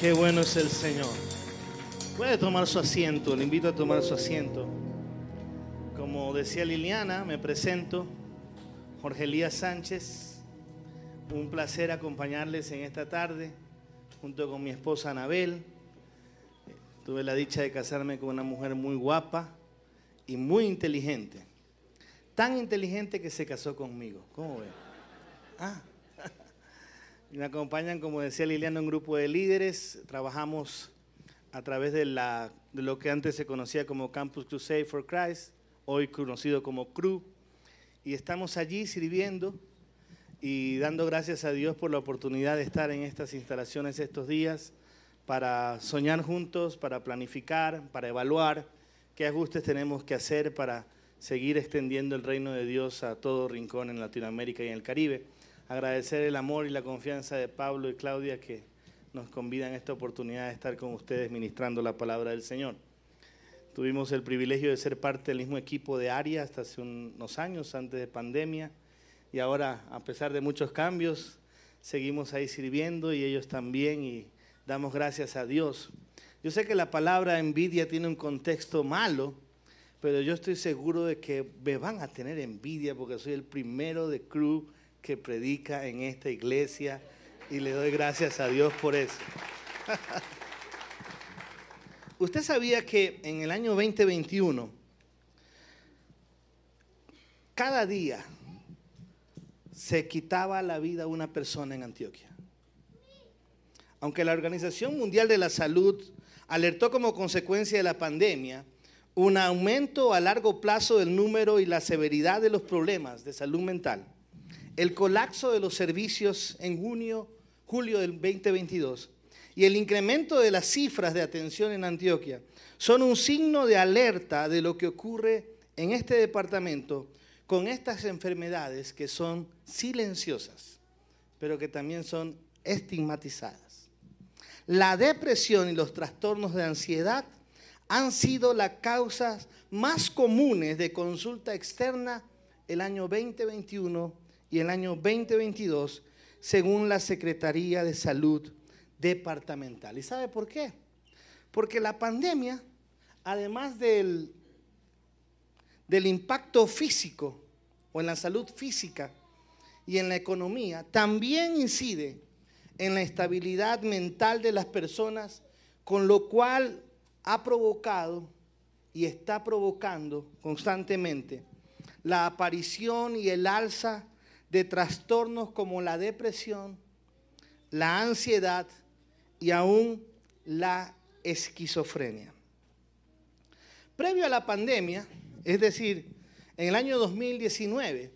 Qué bueno es el Señor. Puede tomar su asiento, le invito a tomar su asiento. Como decía Liliana, me presento, Jorge Elías Sánchez. Un placer acompañarles en esta tarde, junto con mi esposa Anabel. Tuve la dicha de casarme con una mujer muy guapa y muy inteligente. Tan inteligente que se casó conmigo. ¿Cómo ven? Ah. Me acompañan, como decía Liliana, un grupo de líderes. Trabajamos a través de, de lo que antes se conocía como Campus Crusade for Christ, hoy conocido como CRU. Y estamos allí sirviendo y dando gracias a Dios por la oportunidad de estar en estas instalaciones estos días para soñar juntos, para planificar, para evaluar qué ajustes tenemos que hacer para seguir extendiendo el reino de Dios a todo rincón en Latinoamérica y en el Caribe agradecer el amor y la confianza de Pablo y Claudia que nos convidan esta oportunidad de estar con ustedes ministrando la palabra del Señor. Tuvimos el privilegio de ser parte del mismo equipo de ARIA hasta hace unos años, antes de pandemia, y ahora, a pesar de muchos cambios, seguimos ahí sirviendo y ellos también, y damos gracias a Dios. Yo sé que la palabra envidia tiene un contexto malo, pero yo estoy seguro de que me van a tener envidia porque soy el primero de crew que predica en esta iglesia y le doy gracias a Dios por eso. Usted sabía que en el año 2021, cada día se quitaba la vida una persona en Antioquia. Aunque la Organización Mundial de la Salud alertó como consecuencia de la pandemia un aumento a largo plazo del número y la severidad de los problemas de salud mental, el colapso de los servicios en junio, julio del 2022 y el incremento de las cifras de atención en Antioquia son un signo de alerta de lo que ocurre en este departamento con estas enfermedades que son silenciosas, pero que también son estigmatizadas. La depresión y los trastornos de ansiedad han sido las causas más comunes de consulta externa el año 2021 y el año 2022, según la Secretaría de Salud Departamental. ¿Y sabe por qué? Porque la pandemia, además del, del impacto físico o en la salud física y en la economía, también incide en la estabilidad mental de las personas, con lo cual ha provocado y está provocando constantemente la aparición y el alza de trastornos como la depresión, la ansiedad y aún la esquizofrenia. Previo a la pandemia, es decir, en el año 2019,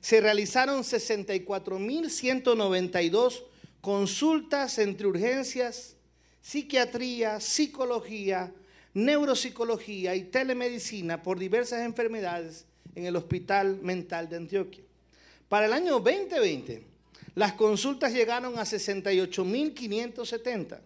se realizaron 64.192 consultas entre urgencias, psiquiatría, psicología, neuropsicología y telemedicina por diversas enfermedades en el Hospital Mental de Antioquia. Para el año 2020, las consultas llegaron a 68.570.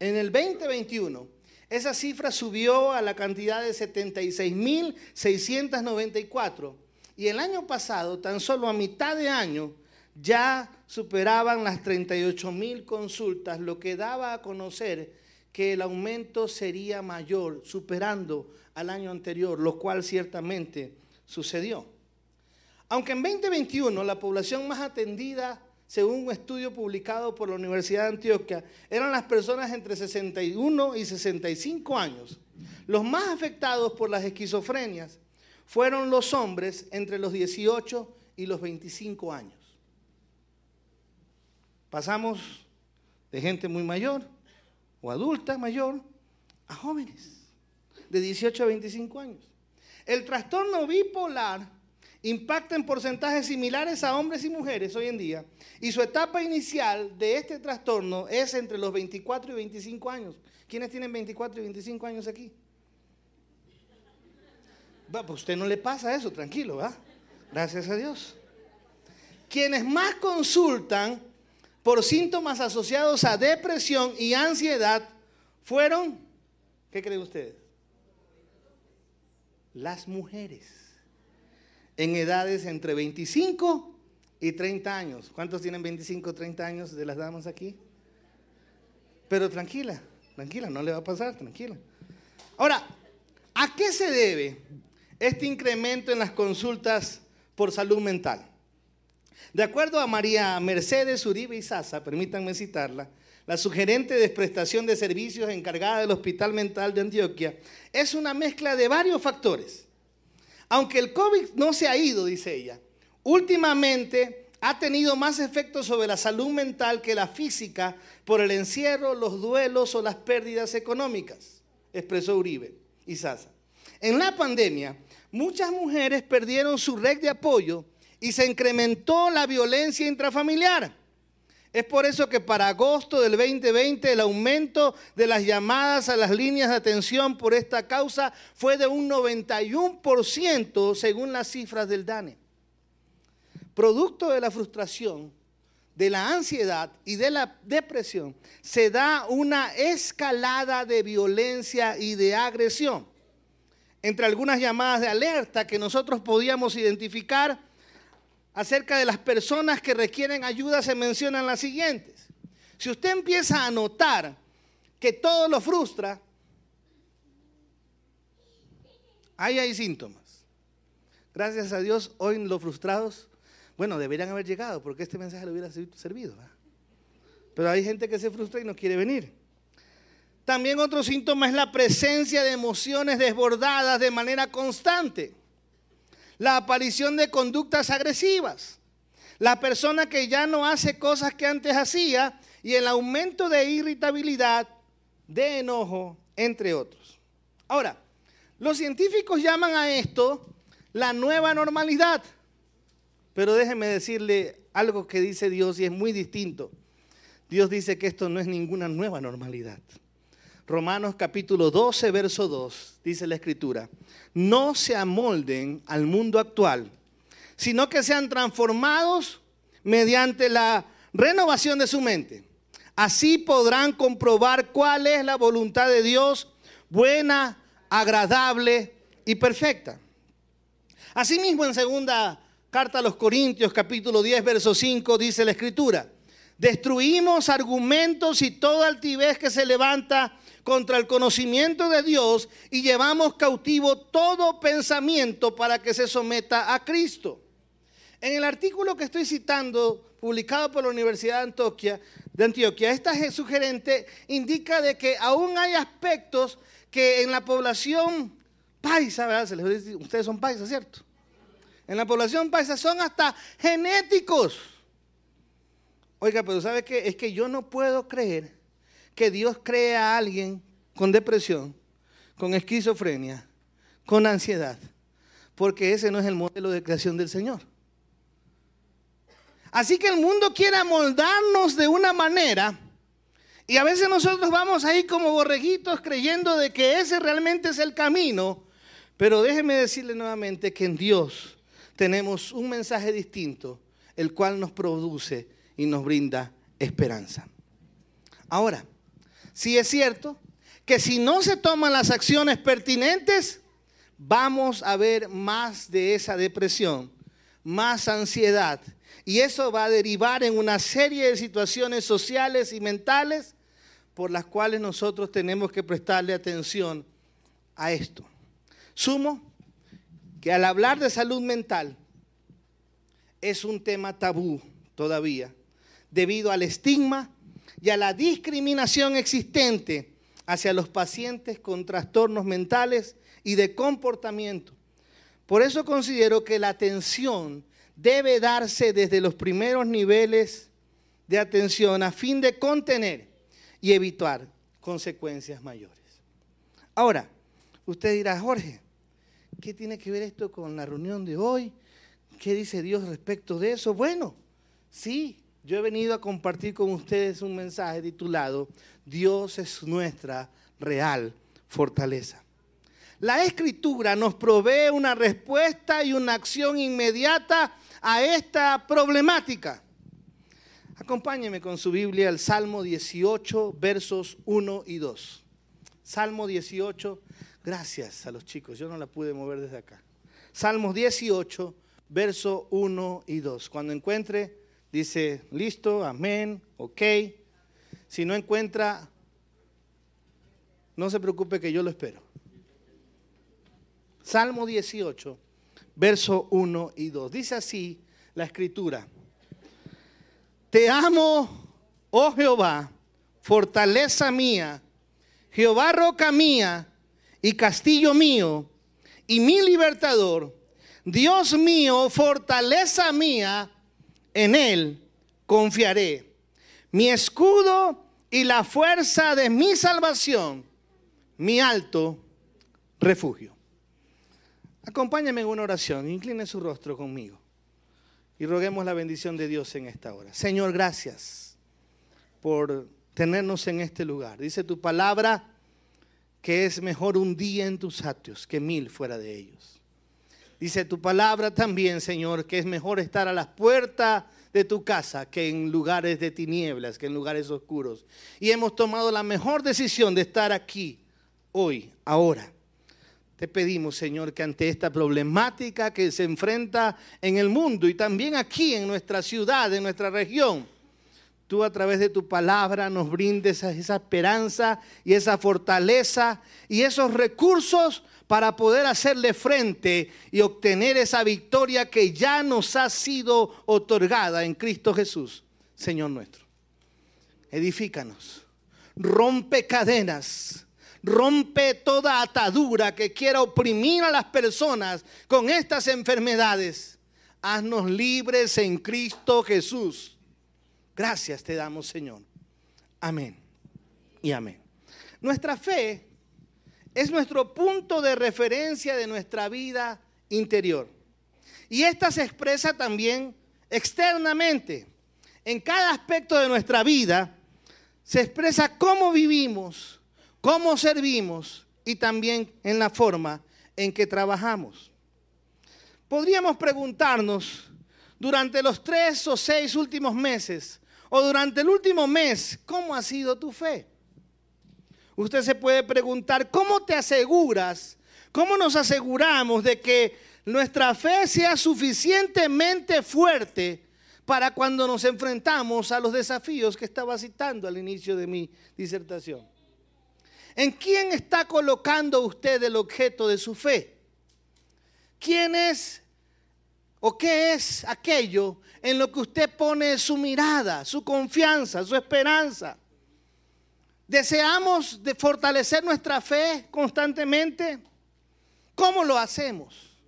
En el 2021, esa cifra subió a la cantidad de 76.694. Y el año pasado, tan solo a mitad de año, ya superaban las 38.000 consultas, lo que daba a conocer que el aumento sería mayor, superando al año anterior, lo cual ciertamente sucedió. Aunque en 2021 la población más atendida, según un estudio publicado por la Universidad de Antioquia, eran las personas entre 61 y 65 años. Los más afectados por las esquizofrenias fueron los hombres entre los 18 y los 25 años. Pasamos de gente muy mayor o adulta mayor a jóvenes de 18 a 25 años. El trastorno bipolar impacta en porcentajes similares a hombres y mujeres hoy en día. Y su etapa inicial de este trastorno es entre los 24 y 25 años. ¿Quiénes tienen 24 y 25 años aquí? Va, pues usted no le pasa eso, tranquilo, ¿va? Gracias a Dios. Quienes más consultan por síntomas asociados a depresión y ansiedad fueron, ¿qué creen ustedes? Las mujeres en edades entre 25 y 30 años. ¿Cuántos tienen 25 o 30 años de las damas aquí? Pero tranquila, tranquila, no le va a pasar, tranquila. Ahora, ¿a qué se debe este incremento en las consultas por salud mental? De acuerdo a María Mercedes Uribe y Sasa, permítanme citarla, la sugerente de prestación de servicios encargada del Hospital Mental de Antioquia, es una mezcla de varios factores. Aunque el COVID no se ha ido, dice ella, últimamente ha tenido más efectos sobre la salud mental que la física por el encierro, los duelos o las pérdidas económicas, expresó Uribe y Sasa. En la pandemia, muchas mujeres perdieron su red de apoyo y se incrementó la violencia intrafamiliar. Es por eso que para agosto del 2020 el aumento de las llamadas a las líneas de atención por esta causa fue de un 91% según las cifras del DANE. Producto de la frustración, de la ansiedad y de la depresión, se da una escalada de violencia y de agresión. Entre algunas llamadas de alerta que nosotros podíamos identificar, acerca de las personas que requieren ayuda se mencionan las siguientes. Si usted empieza a notar que todo lo frustra, ahí hay síntomas. Gracias a Dios, hoy los frustrados, bueno, deberían haber llegado porque este mensaje le hubiera servido. Pero hay gente que se frustra y no quiere venir. También otro síntoma es la presencia de emociones desbordadas de manera constante la aparición de conductas agresivas, la persona que ya no hace cosas que antes hacía y el aumento de irritabilidad, de enojo, entre otros. Ahora, los científicos llaman a esto la nueva normalidad, pero déjeme decirle algo que dice Dios y es muy distinto. Dios dice que esto no es ninguna nueva normalidad. Romanos capítulo 12, verso 2, dice la escritura, no se amolden al mundo actual, sino que sean transformados mediante la renovación de su mente. Así podrán comprobar cuál es la voluntad de Dios, buena, agradable y perfecta. Asimismo, en segunda carta a los Corintios, capítulo 10, verso 5, dice la escritura, destruimos argumentos y toda altivez que se levanta contra el conocimiento de Dios y llevamos cautivo todo pensamiento para que se someta a Cristo. En el artículo que estoy citando, publicado por la Universidad de Antioquia, esta sugerente indica de que aún hay aspectos que en la población paisa, ¿verdad? ustedes son paisas, ¿cierto? En la población paisa son hasta genéticos. Oiga, pero ¿sabe qué? Es que yo no puedo creer que Dios cree a alguien con depresión, con esquizofrenia, con ansiedad, porque ese no es el modelo de creación del Señor. Así que el mundo quiere amoldarnos de una manera y a veces nosotros vamos ahí como borreguitos creyendo de que ese realmente es el camino, pero déjeme decirle nuevamente que en Dios tenemos un mensaje distinto, el cual nos produce y nos brinda esperanza. Ahora, si es cierto que si no se toman las acciones pertinentes, vamos a ver más de esa depresión, más ansiedad. Y eso va a derivar en una serie de situaciones sociales y mentales por las cuales nosotros tenemos que prestarle atención a esto. Sumo que al hablar de salud mental es un tema tabú todavía, debido al estigma y a la discriminación existente hacia los pacientes con trastornos mentales y de comportamiento. Por eso considero que la atención debe darse desde los primeros niveles de atención a fin de contener y evitar consecuencias mayores. Ahora, usted dirá, Jorge, ¿qué tiene que ver esto con la reunión de hoy? ¿Qué dice Dios respecto de eso? Bueno, sí, yo he venido a compartir con ustedes un mensaje titulado Dios es nuestra real fortaleza. La escritura nos provee una respuesta y una acción inmediata a esta problemática. Acompáñeme con su Biblia al Salmo 18, versos 1 y 2. Salmo 18, gracias a los chicos, yo no la pude mover desde acá. Salmos 18, verso 1 y 2. Cuando encuentre Dice, listo, amén, ok. Si no encuentra, No se preocupe que yo lo espero. Salmo 18, verso 1 y 2. Dice así la escritura. Te amo, oh Jehová, fortaleza mía, Jehová roca mía y castillo mío y mi libertador, Dios mío, fortaleza mía, en él confiaré. Mi escudo y la fuerza de mi salvación, mi alto refugio. Acompáñame en una oración, incline su rostro conmigo y roguemos la bendición de Dios en esta hora. Señor, gracias por tenernos en este lugar. Dice tu palabra que es mejor un día en tus atrios que mil fuera de ellos. Dice tu palabra también, Señor, que es mejor estar a las puertas de tu casa que en lugares de tinieblas, que en lugares oscuros. Y hemos tomado la mejor decisión de estar aquí, hoy, ahora. Te pedimos, Señor, que ante esta problemática que se enfrenta en el mundo y también aquí en nuestra ciudad, en nuestra región, tú a través de tu palabra nos brindes esa esperanza y esa fortaleza y esos recursos para poder hacerle frente y obtener esa victoria que ya nos ha sido otorgada en Cristo Jesús, Señor nuestro. Edifícanos, rompe cadenas rompe toda atadura que quiera oprimir a las personas con estas enfermedades. Haznos libres en Cristo Jesús. Gracias te damos, Señor. Amén. Y amén. Nuestra fe es nuestro punto de referencia de nuestra vida interior. Y esta se expresa también externamente. En cada aspecto de nuestra vida se expresa cómo vivimos, cómo servimos y también en la forma en que trabajamos. Podríamos preguntarnos durante los tres o seis últimos meses o durante el último mes, ¿cómo ha sido tu fe? Usted se puede preguntar, ¿cómo te aseguras? ¿Cómo nos aseguramos de que nuestra fe sea suficientemente fuerte para cuando nos enfrentamos a los desafíos que estaba citando al inicio de mi disertación? ¿En quién está colocando usted el objeto de su fe? ¿Quién es o qué es aquello en lo que usted pone su mirada, su confianza, su esperanza? ¿Deseamos de fortalecer nuestra fe constantemente? ¿Cómo lo hacemos?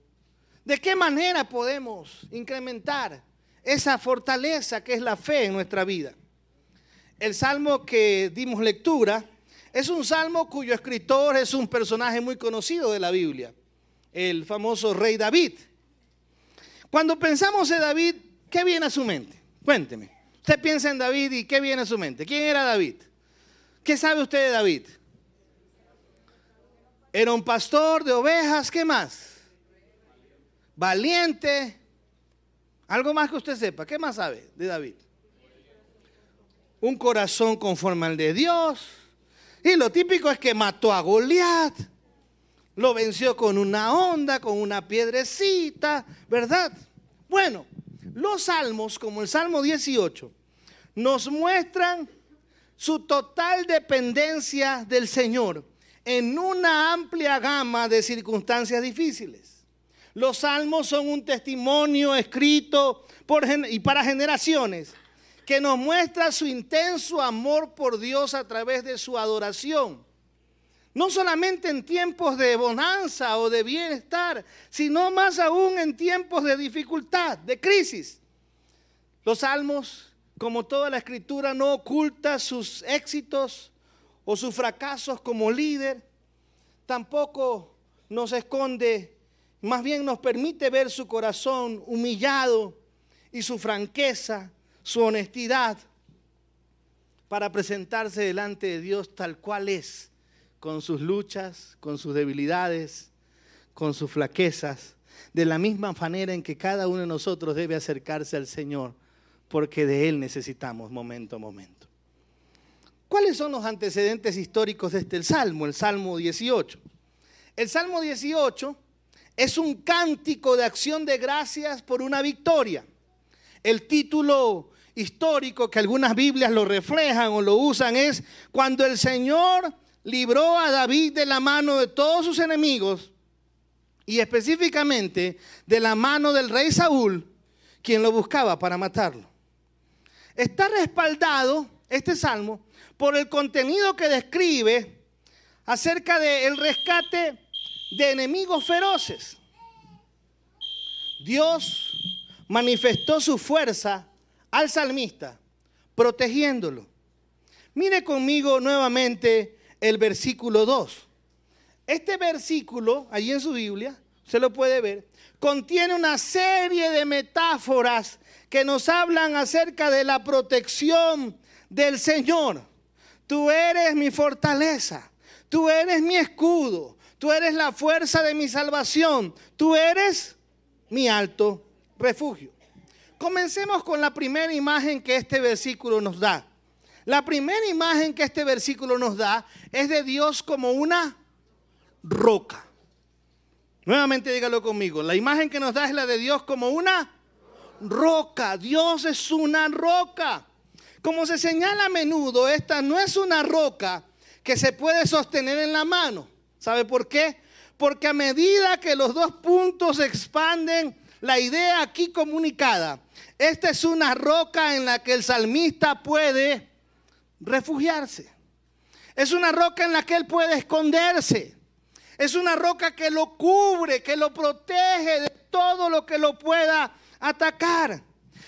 ¿De qué manera podemos incrementar esa fortaleza que es la fe en nuestra vida? El salmo que dimos lectura es un salmo cuyo escritor es un personaje muy conocido de la Biblia, el famoso rey David. Cuando pensamos en David, ¿qué viene a su mente? Cuénteme. Usted piensa en David y ¿qué viene a su mente? ¿Quién era David? ¿Qué sabe usted de David? Era un pastor de ovejas, ¿qué más? Valiente. Algo más que usted sepa. ¿Qué más sabe de David? Un corazón conforme al de Dios y lo típico es que mató a Goliat, lo venció con una onda, con una piedrecita, ¿verdad? Bueno, los salmos, como el Salmo 18, nos muestran su total dependencia del Señor en una amplia gama de circunstancias difíciles. Los salmos son un testimonio escrito y para generaciones que nos muestra su intenso amor por Dios a través de su adoración. No solamente en tiempos de bonanza o de bienestar, sino más aún en tiempos de dificultad, de crisis. Los salmos, como toda la escritura, no oculta sus éxitos o sus fracasos como líder, tampoco nos esconde, más bien nos permite ver su corazón humillado y su franqueza su honestidad para presentarse delante de Dios tal cual es, con sus luchas, con sus debilidades, con sus flaquezas, de la misma manera en que cada uno de nosotros debe acercarse al Señor, porque de Él necesitamos momento a momento. ¿Cuáles son los antecedentes históricos de este Salmo, el Salmo 18? El Salmo 18 es un cántico de acción de gracias por una victoria. El título histórico que algunas Biblias lo reflejan o lo usan es cuando el Señor libró a David de la mano de todos sus enemigos y específicamente de la mano del rey Saúl, quien lo buscaba para matarlo. Está respaldado este salmo por el contenido que describe acerca del rescate de enemigos feroces. Dios manifestó su fuerza al salmista, protegiéndolo. Mire conmigo nuevamente el versículo 2. Este versículo, allí en su Biblia, se lo puede ver, contiene una serie de metáforas que nos hablan acerca de la protección del Señor. Tú eres mi fortaleza, tú eres mi escudo, tú eres la fuerza de mi salvación, tú eres mi alto refugio. Comencemos con la primera imagen que este versículo nos da. La primera imagen que este versículo nos da es de Dios como una roca. Nuevamente dígalo conmigo. La imagen que nos da es la de Dios como una roca. Dios es una roca. Como se señala a menudo, esta no es una roca que se puede sostener en la mano. ¿Sabe por qué? Porque a medida que los dos puntos expanden, la idea aquí comunicada, esta es una roca en la que el salmista puede refugiarse. Es una roca en la que él puede esconderse. Es una roca que lo cubre, que lo protege de todo lo que lo pueda atacar.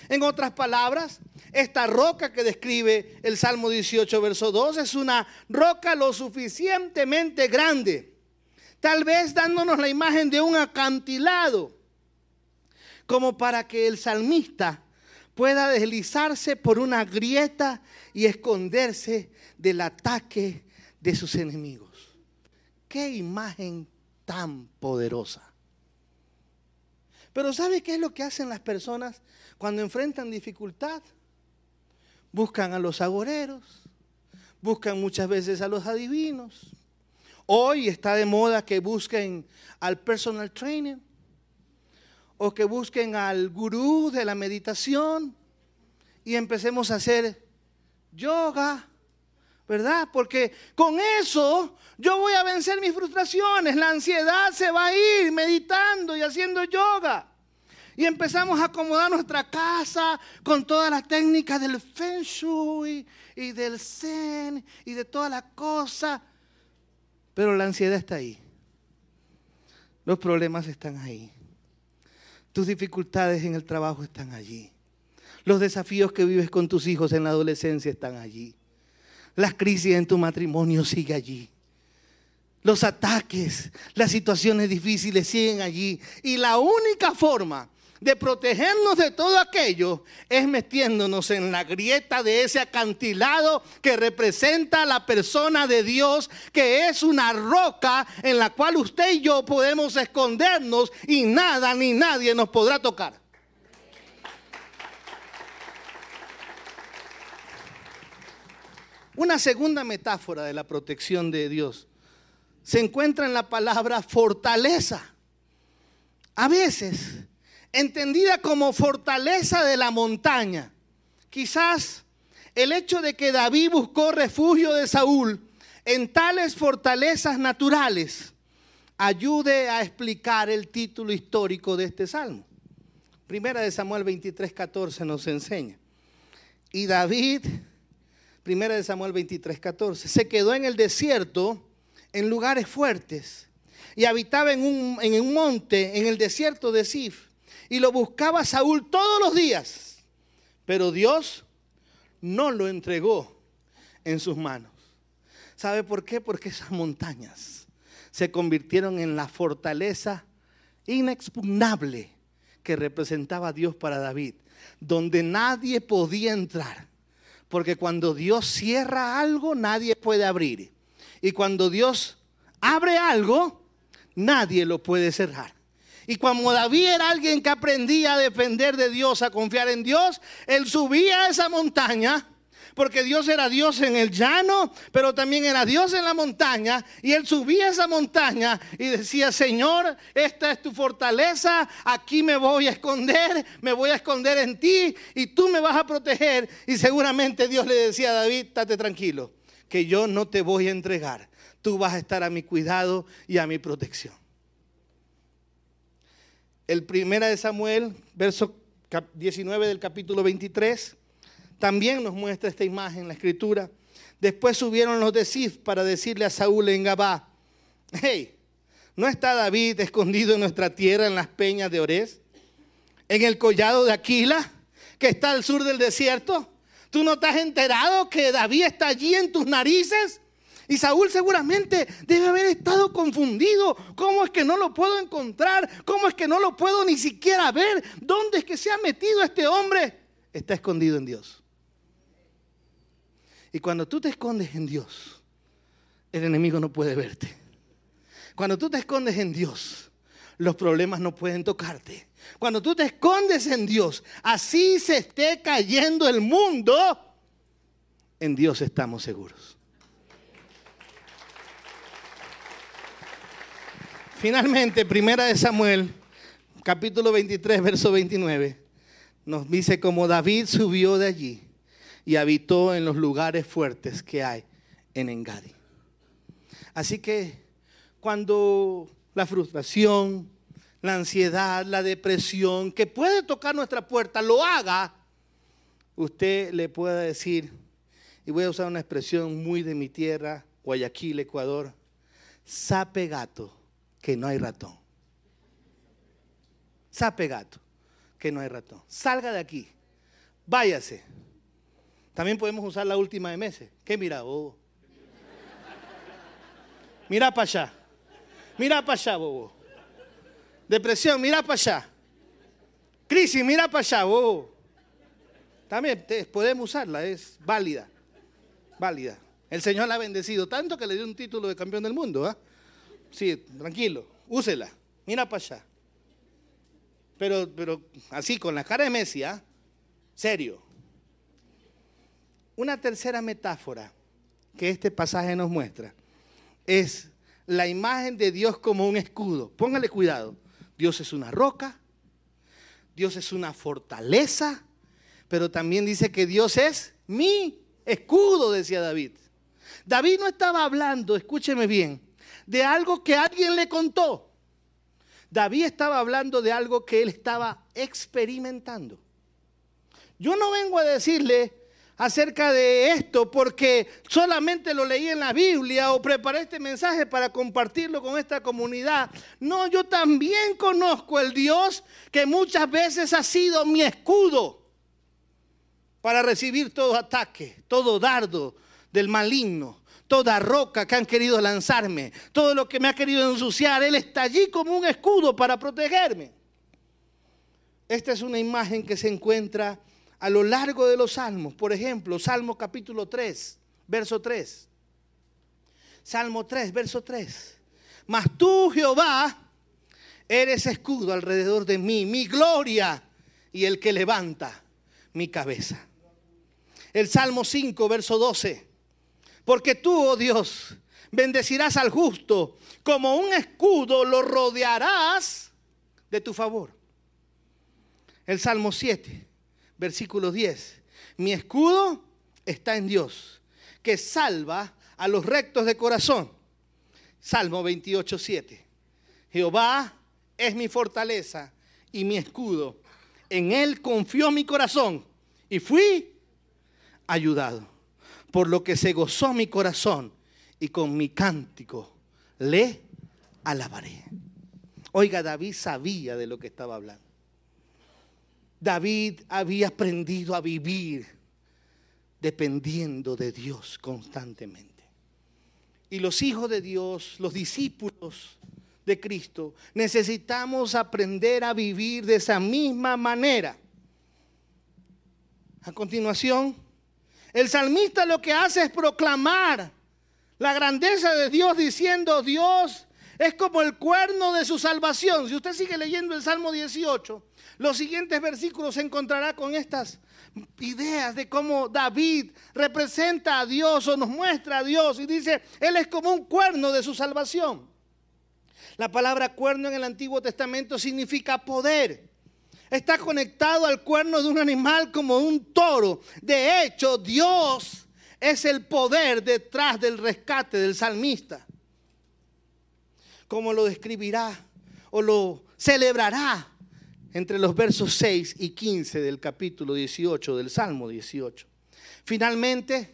En otras palabras, esta roca que describe el Salmo 18, verso 2, es una roca lo suficientemente grande, tal vez dándonos la imagen de un acantilado, como para que el salmista pueda deslizarse por una grieta y esconderse del ataque de sus enemigos. Qué imagen tan poderosa. Pero ¿sabe qué es lo que hacen las personas cuando enfrentan dificultad? Buscan a los agoreros, buscan muchas veces a los adivinos. Hoy está de moda que busquen al personal trainer o que busquen al gurú de la meditación y empecemos a hacer yoga, ¿verdad? Porque con eso yo voy a vencer mis frustraciones, la ansiedad se va a ir meditando y haciendo yoga. Y empezamos a acomodar nuestra casa con todas las técnicas del Feng Shui y del Zen y de todas las cosas. Pero la ansiedad está ahí. Los problemas están ahí. Tus dificultades en el trabajo están allí. Los desafíos que vives con tus hijos en la adolescencia están allí. Las crisis en tu matrimonio siguen allí. Los ataques, las situaciones difíciles siguen allí. Y la única forma de protegernos de todo aquello es metiéndonos en la grieta de ese acantilado que representa la persona de Dios, que es una roca en la cual usted y yo podemos escondernos y nada ni nadie nos podrá tocar. Una segunda metáfora de la protección de Dios se encuentra en la palabra fortaleza. A veces entendida como fortaleza de la montaña. Quizás el hecho de que David buscó refugio de Saúl en tales fortalezas naturales ayude a explicar el título histórico de este salmo. Primera de Samuel 23, 14 nos enseña. Y David, primera de Samuel 23, 14, se quedó en el desierto en lugares fuertes y habitaba en un, en un monte en el desierto de Sif y lo buscaba Saúl todos los días. Pero Dios no lo entregó en sus manos. ¿Sabe por qué? Porque esas montañas se convirtieron en la fortaleza inexpugnable que representaba Dios para David, donde nadie podía entrar. Porque cuando Dios cierra algo, nadie puede abrir. Y cuando Dios abre algo, nadie lo puede cerrar. Y como David era alguien que aprendía a depender de Dios, a confiar en Dios, él subía a esa montaña, porque Dios era Dios en el llano, pero también era Dios en la montaña. Y él subía esa montaña y decía, Señor, esta es tu fortaleza, aquí me voy a esconder, me voy a esconder en ti y tú me vas a proteger. Y seguramente Dios le decía a David, estate tranquilo, que yo no te voy a entregar. Tú vas a estar a mi cuidado y a mi protección. El primera de Samuel, verso 19 del capítulo 23, también nos muestra esta imagen, la escritura. Después subieron los de Sif para decirle a Saúl en Gabá, hey, ¿no está David escondido en nuestra tierra en las peñas de Orés? ¿En el collado de Aquila, que está al sur del desierto? ¿Tú no estás enterado que David está allí en tus narices? Y Saúl seguramente debe haber estado confundido. ¿Cómo es que no lo puedo encontrar? ¿Cómo es que no lo puedo ni siquiera ver? ¿Dónde es que se ha metido este hombre? Está escondido en Dios. Y cuando tú te escondes en Dios, el enemigo no puede verte. Cuando tú te escondes en Dios, los problemas no pueden tocarte. Cuando tú te escondes en Dios, así se esté cayendo el mundo, en Dios estamos seguros. Finalmente, primera de Samuel, capítulo 23, verso 29, nos dice como David subió de allí y habitó en los lugares fuertes que hay en Engadi. Así que cuando la frustración, la ansiedad, la depresión, que puede tocar nuestra puerta, lo haga, usted le pueda decir, y voy a usar una expresión muy de mi tierra, Guayaquil, Ecuador, sape gato que no hay ratón. Sape gato, que no hay ratón. Salga de aquí, váyase. También podemos usar la última de meses. ¿Qué mira, bobo? Mira para allá. Mira para allá, bobo. Depresión, mira para allá. Crisis, mira para allá, bobo. También podemos usarla, es válida. Válida. El Señor la ha bendecido tanto que le dio un título de campeón del mundo. ¿ah? Sí, tranquilo, úsela, mira para allá. Pero, pero así, con la cara de Messi, ¿ah? Serio. Una tercera metáfora que este pasaje nos muestra es la imagen de Dios como un escudo. Póngale cuidado. Dios es una roca, Dios es una fortaleza, pero también dice que Dios es mi escudo, decía David. David no estaba hablando, escúcheme bien, de algo que alguien le contó. David estaba hablando de algo que él estaba experimentando. Yo no vengo a decirle acerca de esto porque solamente lo leí en la Biblia o preparé este mensaje para compartirlo con esta comunidad. No, yo también conozco el Dios que muchas veces ha sido mi escudo para recibir todo ataque, todo dardo del maligno toda roca que han querido lanzarme, todo lo que me ha querido ensuciar, Él está allí como un escudo para protegerme. Esta es una imagen que se encuentra a lo largo de los salmos. Por ejemplo, Salmo capítulo 3, verso 3. Salmo 3, verso 3. Mas tú, Jehová, eres escudo alrededor de mí, mi gloria y el que levanta mi cabeza. El Salmo 5, verso 12. Porque tú, oh Dios, bendecirás al justo, como un escudo lo rodearás de tu favor. El Salmo 7, versículo 10. Mi escudo está en Dios, que salva a los rectos de corazón. Salmo 28, 7. Jehová es mi fortaleza y mi escudo. En él confió mi corazón y fui ayudado por lo que se gozó mi corazón y con mi cántico le alabaré. Oiga, David sabía de lo que estaba hablando. David había aprendido a vivir dependiendo de Dios constantemente. Y los hijos de Dios, los discípulos de Cristo, necesitamos aprender a vivir de esa misma manera. A continuación, el salmista lo que hace es proclamar la grandeza de Dios diciendo, Dios es como el cuerno de su salvación. Si usted sigue leyendo el Salmo 18, los siguientes versículos se encontrará con estas ideas de cómo David representa a Dios o nos muestra a Dios y dice, Él es como un cuerno de su salvación. La palabra cuerno en el Antiguo Testamento significa poder está conectado al cuerno de un animal como un toro. De hecho, Dios es el poder detrás del rescate del salmista. ¿Cómo lo describirá o lo celebrará entre los versos 6 y 15 del capítulo 18 del Salmo 18? Finalmente,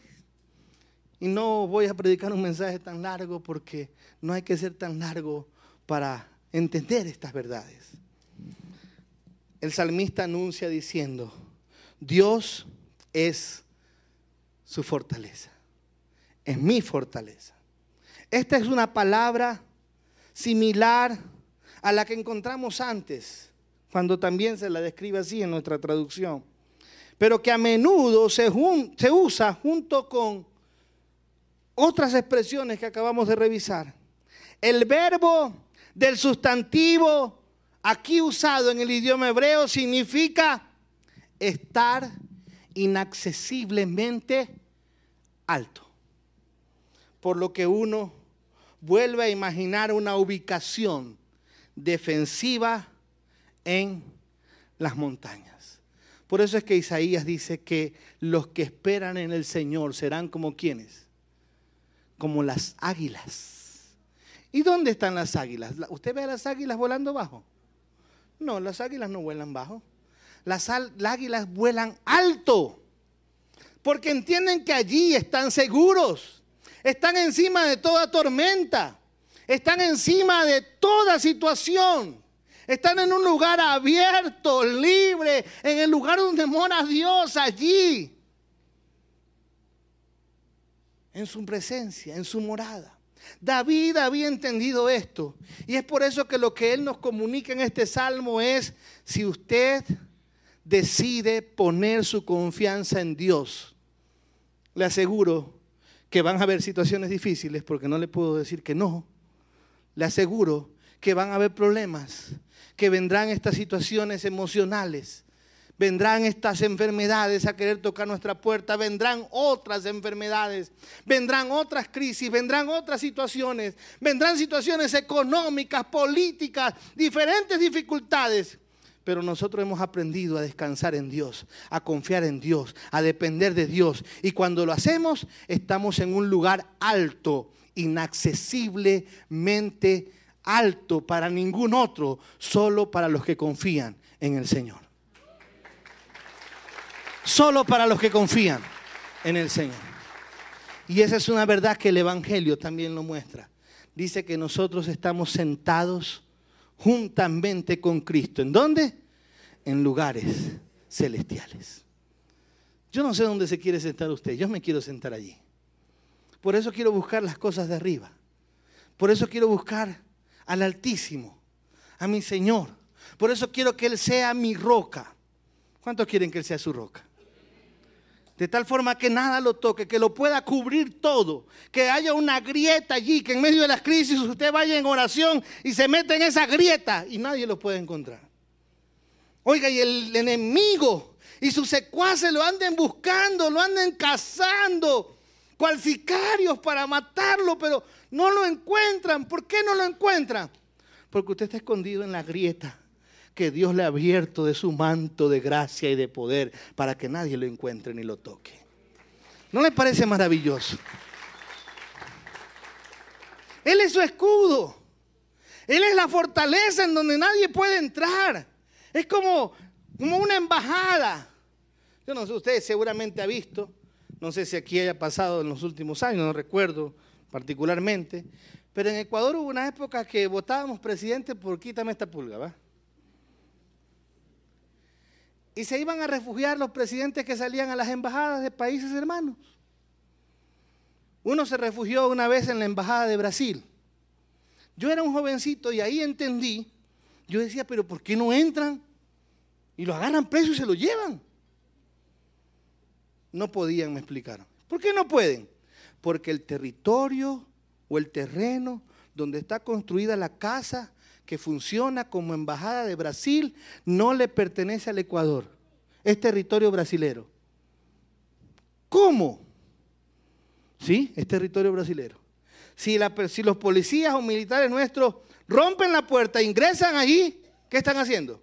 y no voy a predicar un mensaje tan largo porque no hay que ser tan largo para entender estas verdades. El salmista anuncia diciendo, Dios es su fortaleza, es mi fortaleza. Esta es una palabra similar a la que encontramos antes, cuando también se la describe así en nuestra traducción, pero que a menudo se, usa junto con otras expresiones que acabamos de revisar. El verbo del sustantivo aquí usado en el idioma hebreo significa estar inaccesiblemente alto. Por lo que uno vuelve a imaginar una ubicación defensiva en las montañas. Por eso es que Isaías dice que los que esperan en el Señor serán como quienes como las águilas. ¿Y dónde están las águilas? ¿Usted ve a las águilas volando bajo? No, las águilas no vuelan bajo. Las, águilas vuelan alto. Porque entienden que allí están seguros. Están encima de toda tormenta. Están encima de toda situación. Están en un lugar abierto, libre, en el lugar donde mora Dios, allí en su presencia, en su morada. David había entendido esto y es por eso que lo que él nos comunica en este salmo es, si usted decide poner su confianza en Dios, le aseguro que van a haber situaciones difíciles, porque no le puedo decir que no, le aseguro que van a haber problemas, que vendrán estas situaciones emocionales, vendrán estas enfermedades a querer tocar nuestra puerta, vendrán otras enfermedades, vendrán otras crisis, vendrán otras situaciones, vendrán situaciones económicas, políticas, diferentes dificultades. Pero nosotros hemos aprendido a descansar en Dios, a confiar en Dios, a depender de Dios. Y cuando lo hacemos, estamos en un lugar alto, inaccesiblemente alto para ningún otro, solo para los que confían en el Señor solo para los que confían en el Señor. Y esa es una verdad que el Evangelio también lo muestra. Dice que nosotros estamos sentados juntamente con Cristo. ¿En dónde? En lugares celestiales. Yo no sé dónde se quiere sentar usted, yo me quiero sentar allí. Por eso quiero buscar las cosas de arriba. Por eso quiero buscar al Altísimo, a mi Señor. Por eso quiero que Él sea mi roca. ¿Cuántos quieren que Él sea su roca? De tal forma que nada lo toque, que lo pueda cubrir todo, que haya una grieta allí, que en medio de las crisis usted vaya en oración y se mete en esa grieta y nadie lo puede encontrar. Oiga, y el enemigo y sus secuaces lo anden buscando, lo anden cazando, cual sicarios para matarlo, pero no lo encuentran. ¿Por qué no lo encuentran? Porque usted está escondido en la grieta que Dios le ha abierto de su manto de gracia y de poder para que nadie lo encuentre ni lo toque. ¿No le parece maravilloso? Él es su escudo. Él es la fortaleza en donde nadie puede entrar. Es como, como una embajada. Yo no sé, usted seguramente ha visto, no sé si aquí haya pasado en los últimos años, no recuerdo particularmente, pero en Ecuador hubo una época que votábamos presidente por quítame esta pulga, ¿va? Y se iban a refugiar los presidentes que salían a las embajadas de países hermanos. Uno se refugió una vez en la embajada de Brasil. Yo era un jovencito y ahí entendí, yo decía, pero ¿por qué no entran? Y lo agarran preso y se lo llevan. No podían, me explicaron. ¿Por qué no pueden? Porque el territorio o el terreno donde está construida la casa que funciona como embajada de Brasil no le pertenece al Ecuador. Es territorio brasilero. ¿Cómo? Sí, es territorio brasilero. Si, los policías o militares nuestros rompen la puerta, ingresan allí, ¿qué están haciendo?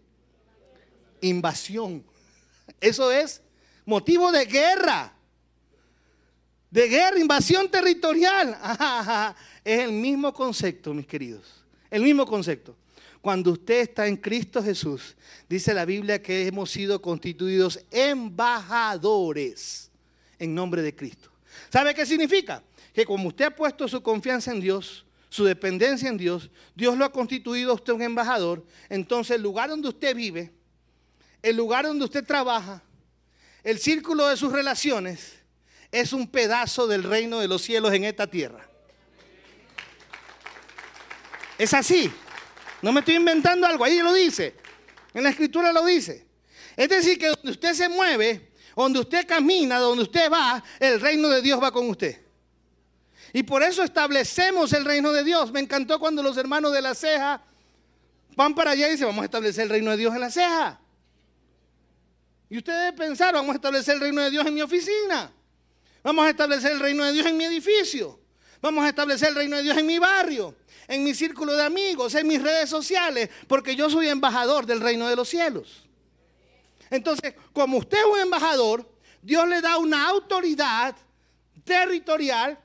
Invasión. Eso es motivo de guerra. de guerra, invasión territorial. Es el mismo concepto, mis queridos. El mismo concepto. Cuando usted está en Cristo Jesús, dice la Biblia que hemos sido constituidos embajadores en nombre de Cristo. ¿Sabe qué significa? Que como usted ha puesto su confianza en Dios, su dependencia en Dios, Dios lo ha constituido usted un embajador, entonces el lugar donde usted vive, el lugar donde usted trabaja, el círculo de sus relaciones, es un pedazo del reino de los cielos en esta tierra. Es así. No me estoy inventando algo, ahí lo dice. En la escritura lo dice. Es decir, que donde usted se mueve, donde usted camina, donde usted va, el reino de Dios va con usted. Y por eso establecemos el reino de Dios. Me encantó cuando los hermanos de la ceja van para allá y dicen, vamos a establecer el reino de Dios en la ceja. Y usted debe pensar, vamos a establecer el reino de Dios en mi oficina. Vamos a establecer el reino de Dios en mi edificio. Vamos a establecer el reino de Dios en mi barrio, en mi círculo de amigos, en mis redes sociales, porque yo soy embajador del reino de los cielos. Entonces, como usted es un embajador, Dios le da una autoridad territorial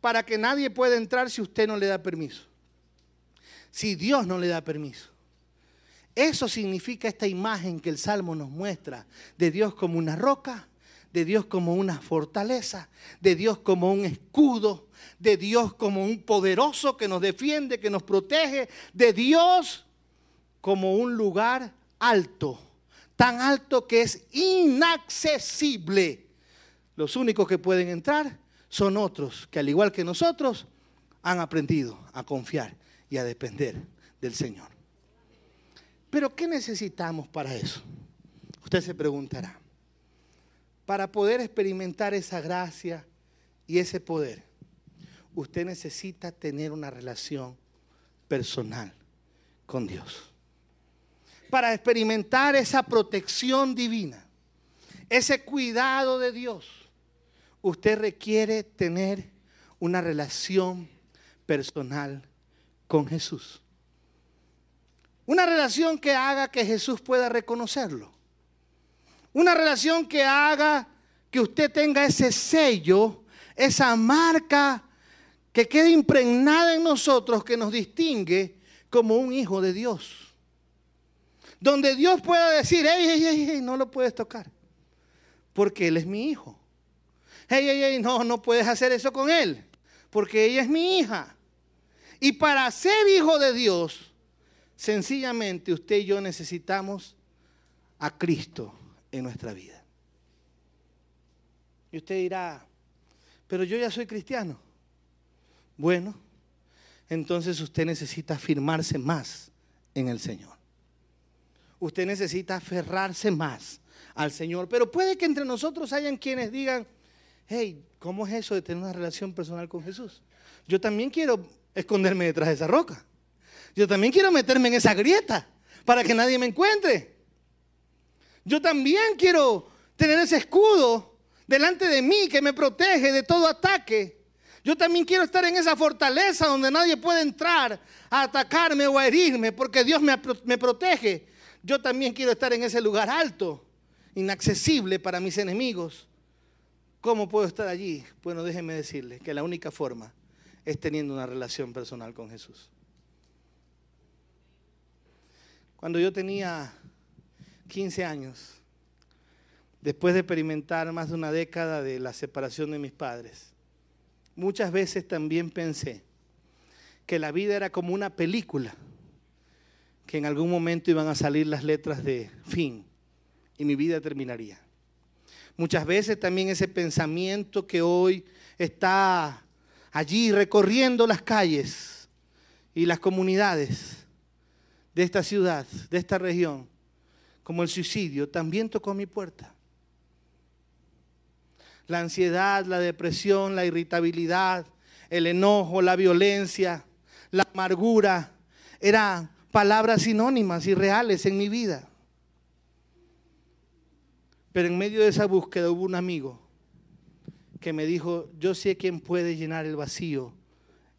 para que nadie pueda entrar si usted no le da permiso. Si Dios no le da permiso. Eso significa esta imagen que el Salmo nos muestra de Dios como una roca de Dios como una fortaleza, de Dios como un escudo, de Dios como un poderoso que nos defiende, que nos protege, de Dios como un lugar alto, tan alto que es inaccesible. Los únicos que pueden entrar son otros que al igual que nosotros han aprendido a confiar y a depender del Señor. Pero ¿qué necesitamos para eso? Usted se preguntará para poder experimentar esa gracia y ese poder, usted necesita tener una relación personal con Dios. Para experimentar esa protección divina, ese cuidado de Dios, usted requiere tener una relación personal con Jesús. Una relación que haga que Jesús pueda reconocerlo. Una relación que haga que usted tenga ese sello, esa marca que quede impregnada en nosotros, que nos distingue como un hijo de Dios. Donde Dios pueda decir, hey, hey, hey, no lo puedes tocar, porque Él es mi hijo. Hey, hey, hey, no, no puedes hacer eso con Él, porque ella es mi hija. Y para ser hijo de Dios, sencillamente usted y yo necesitamos a Cristo en nuestra vida. Y usted dirá, pero yo ya soy cristiano. Bueno, entonces usted necesita afirmarse más en el Señor. Usted necesita aferrarse más al Señor. Pero puede que entre nosotros hayan quienes digan, hey, ¿cómo es eso de tener una relación personal con Jesús? Yo también quiero esconderme detrás de esa roca. Yo también quiero meterme en esa grieta para que nadie me encuentre. Yo también quiero tener ese escudo delante de mí que me protege de todo ataque. Yo también quiero estar en esa fortaleza donde nadie puede entrar a atacarme o a herirme porque Dios me, me protege. Yo también quiero estar en ese lugar alto, inaccesible para mis enemigos. ¿Cómo puedo estar allí? Bueno, déjenme decirle que la única forma es teniendo una relación personal con Jesús. Cuando yo tenía 15 años, después de experimentar más de una década de la separación de mis padres, muchas veces también pensé que la vida era como una película, que en algún momento iban a salir las letras de fin y mi vida terminaría. Muchas veces también ese pensamiento que hoy está allí recorriendo las calles y las comunidades de esta ciudad, de esta región, como el suicidio, también tocó mi puerta. La ansiedad, la depresión, la irritabilidad, el enojo, la violencia, la amargura, eran palabras sinónimas y reales en mi vida. Pero en medio de esa búsqueda hubo un amigo que me dijo, yo sé quién puede llenar el vacío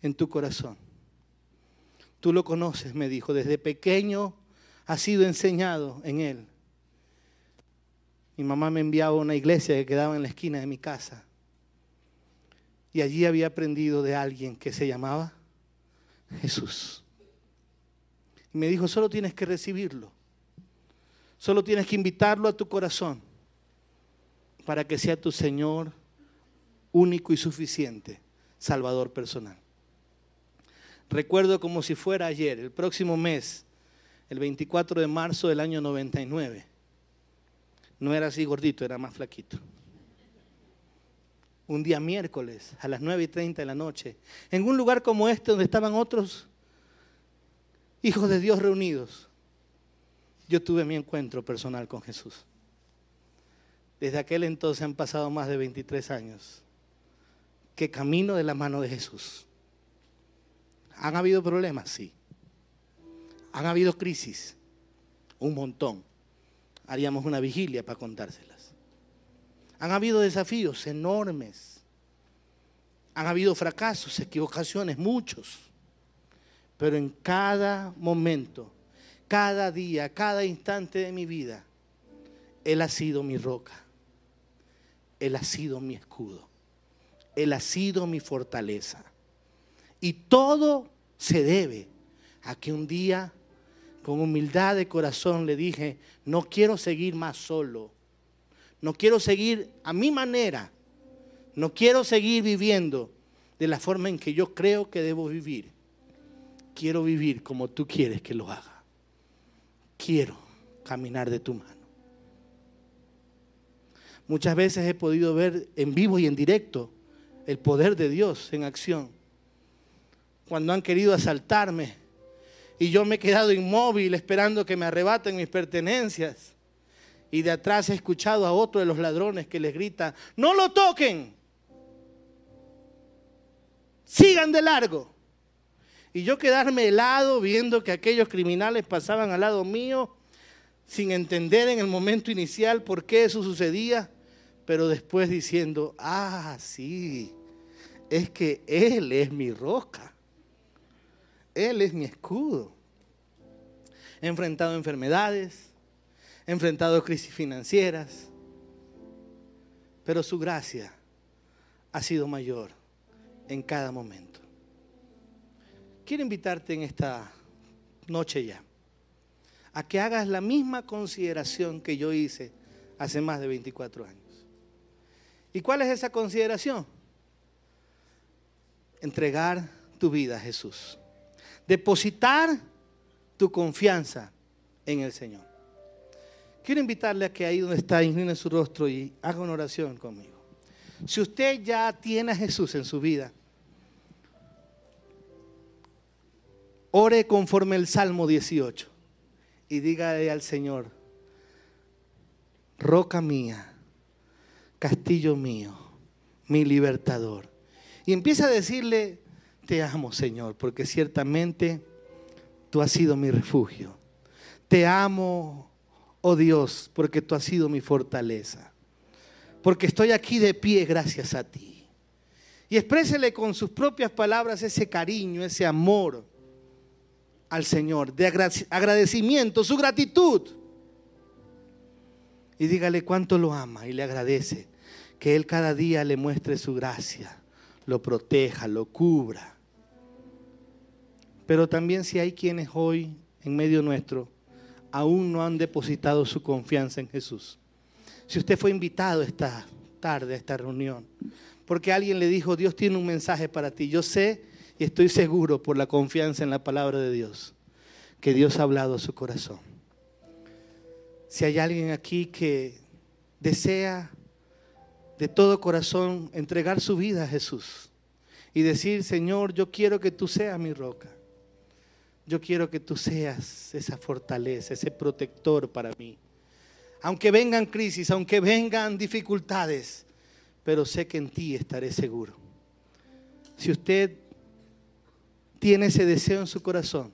en tu corazón. Tú lo conoces, me dijo, desde pequeño ha sido enseñado en él. Mi mamá me enviaba a una iglesia que quedaba en la esquina de mi casa. Y allí había aprendido de alguien que se llamaba Jesús. Y me dijo, solo tienes que recibirlo. Solo tienes que invitarlo a tu corazón para que sea tu Señor único y suficiente, Salvador personal. Recuerdo como si fuera ayer, el próximo mes, el 24 de marzo del año 99. No era así gordito, era más flaquito. Un día miércoles a las 9 y 30 de la noche, en un lugar como este donde estaban otros hijos de Dios reunidos, yo tuve mi encuentro personal con Jesús. Desde aquel entonces han pasado más de 23 años que camino de la mano de Jesús. ¿Han habido problemas? Sí. ¿Han habido crisis? Un montón. Haríamos una vigilia para contárselas. Han habido desafíos enormes. Han habido fracasos, equivocaciones, muchos. Pero en cada momento, cada día, cada instante de mi vida, Él ha sido mi roca. Él ha sido mi escudo. Él ha sido mi fortaleza. Y todo se debe a que un día, con humildad de corazón, le dije, no quiero seguir más solo. No quiero seguir a mi manera. No quiero seguir viviendo de la forma en que yo creo que debo vivir. Quiero vivir como tú quieres que lo haga. Quiero caminar de tu mano. Muchas veces he podido ver en vivo y en directo el poder de Dios en acción cuando han querido asaltarme y yo me he quedado inmóvil esperando que me arrebaten mis pertenencias. Y de atrás he escuchado a otro de los ladrones que les grita, no lo toquen, sigan de largo. Y yo quedarme helado viendo que aquellos criminales pasaban al lado mío sin entender en el momento inicial por qué eso sucedía, pero después diciendo, ah, sí, es que Él es mi roca. Él es mi escudo. He enfrentado enfermedades, he enfrentado crisis financieras, pero su gracia ha sido mayor en cada momento. Quiero invitarte en esta noche ya a que hagas la misma consideración que yo hice hace más de 24 años. ¿Y cuál es esa consideración? Entregar tu vida a Jesús depositar tu confianza en el Señor. Quiero invitarle a que ahí donde está, incline su rostro y haga una oración conmigo. Si usted ya tiene a Jesús en su vida, ore conforme el Salmo 18 y dígale al Señor, roca mía, castillo mío, mi libertador. Y empieza a decirle te amo, Señor, porque ciertamente tú has sido mi refugio. Te amo, oh Dios, porque tú has sido mi fortaleza. Porque estoy aquí de pie gracias a ti. Y exprésele con sus propias palabras ese cariño, ese amor al Señor, de agradecimiento, su gratitud. Y dígale cuánto lo ama y le agradece que Él cada día le muestre su gracia lo proteja, lo cubra. Pero también si hay quienes hoy en medio nuestro aún no han depositado su confianza en Jesús. Si usted fue invitado esta tarde a esta reunión, porque alguien le dijo, Dios tiene un mensaje para ti, yo sé y estoy seguro por la confianza en la palabra de Dios, que Dios ha hablado a su corazón. Si hay alguien aquí que desea de todo corazón entregar su vida a Jesús y decir, Señor, yo quiero que tú seas mi roca. Yo quiero que tú seas esa fortaleza, ese protector para mí. Aunque vengan crisis, aunque vengan dificultades, pero sé que en ti estaré seguro. Si usted tiene ese deseo en su corazón,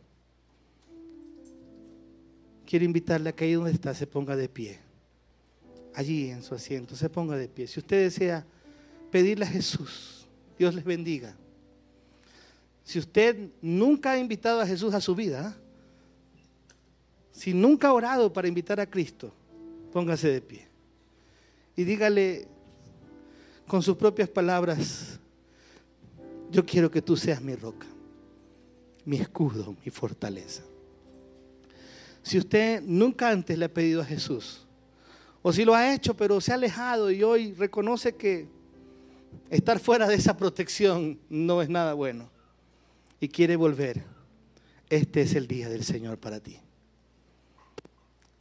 quiero invitarle a que ahí donde está se ponga de pie allí en su asiento, se ponga de pie. Si usted desea pedirle a Jesús, Dios les bendiga. Si usted nunca ha invitado a Jesús a su vida, si nunca ha orado para invitar a Cristo, póngase de pie. Y dígale con sus propias palabras, yo quiero que tú seas mi roca, mi escudo, mi fortaleza. Si usted nunca antes le ha pedido a Jesús, o si lo ha hecho pero se ha alejado y hoy reconoce que estar fuera de esa protección no es nada bueno y quiere volver, este es el día del Señor para ti.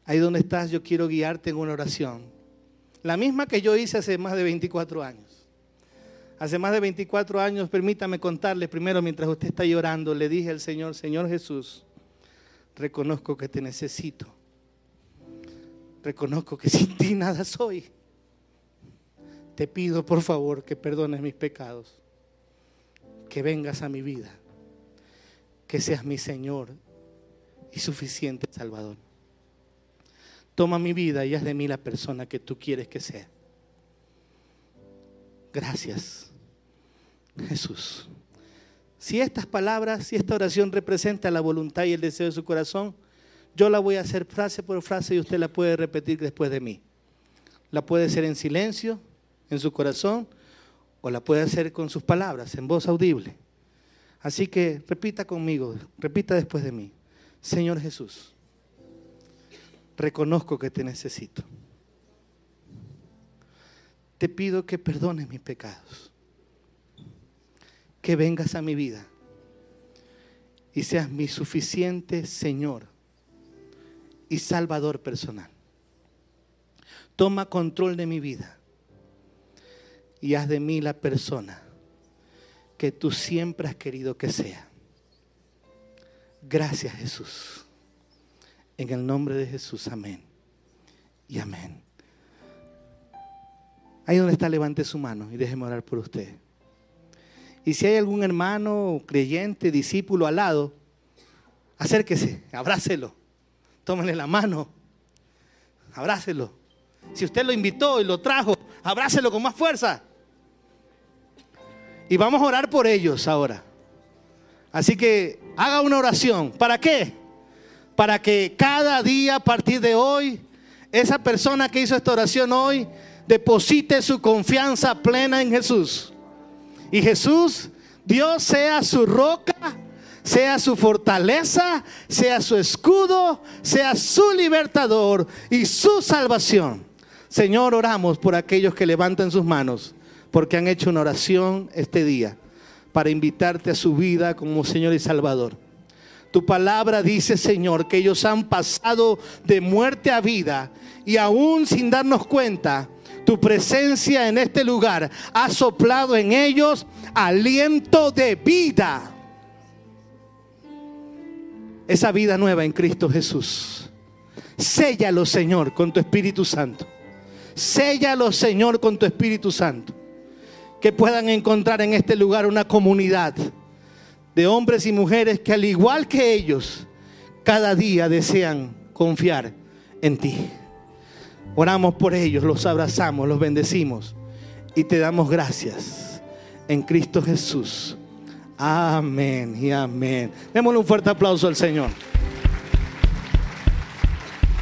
Ahí donde estás, yo quiero guiarte en una oración. La misma que yo hice hace más de 24 años. Hace más de 24 años, permítame contarle primero, mientras usted está llorando, le dije al Señor, Señor Jesús, reconozco que te necesito. Reconozco que sin ti nada soy. Te pido por favor que perdones mis pecados, que vengas a mi vida, que seas mi Señor y suficiente Salvador. Toma mi vida y haz de mí la persona que tú quieres que sea. Gracias, Jesús. Si estas palabras, si esta oración representa la voluntad y el deseo de su corazón, yo la voy a hacer frase por frase y usted la puede repetir después de mí. La puede hacer en silencio, en su corazón, o la puede hacer con sus palabras, en voz audible. Así que repita conmigo, repita después de mí. Señor Jesús, reconozco que te necesito. Te pido que perdones mis pecados, que vengas a mi vida y seas mi suficiente Señor y Salvador personal. Toma control de mi vida y haz de mí la persona que tú siempre has querido que sea. Gracias Jesús. En el nombre de Jesús, amén. Y amén. Ahí donde está, levante su mano y déjeme orar por usted. Y si hay algún hermano, creyente, discípulo al lado, acérquese, abrácelo, tómenle la mano, abrácelo. Si usted lo invitó y lo trajo, abrácelo con más fuerza. Y vamos a orar por ellos ahora. Así que haga una oración. ¿Para qué? Para que cada día a partir de hoy, esa persona que hizo esta oración hoy, deposite su confianza plena en Jesús. Y Jesús, Dios sea su roca, sea su fortaleza, sea su escudo, sea su libertador y su salvación. Señor, oramos por aquellos que levantan sus manos porque han hecho una oración este día para invitarte a su vida como Señor y Salvador. Tu palabra dice, Señor, que ellos han pasado de muerte a vida y aún sin darnos cuenta, tu presencia en este lugar ha soplado en ellos aliento de vida. Esa vida nueva en Cristo Jesús. Séllalo, Señor, con tu Espíritu Santo. Séllalo, Señor, con tu Espíritu Santo que puedan encontrar en este lugar una comunidad de hombres y mujeres que al igual que ellos, cada día desean confiar en ti. Oramos por ellos, los abrazamos, los bendecimos y te damos gracias en Cristo Jesús. Amén y amén. Démosle un fuerte aplauso al Señor.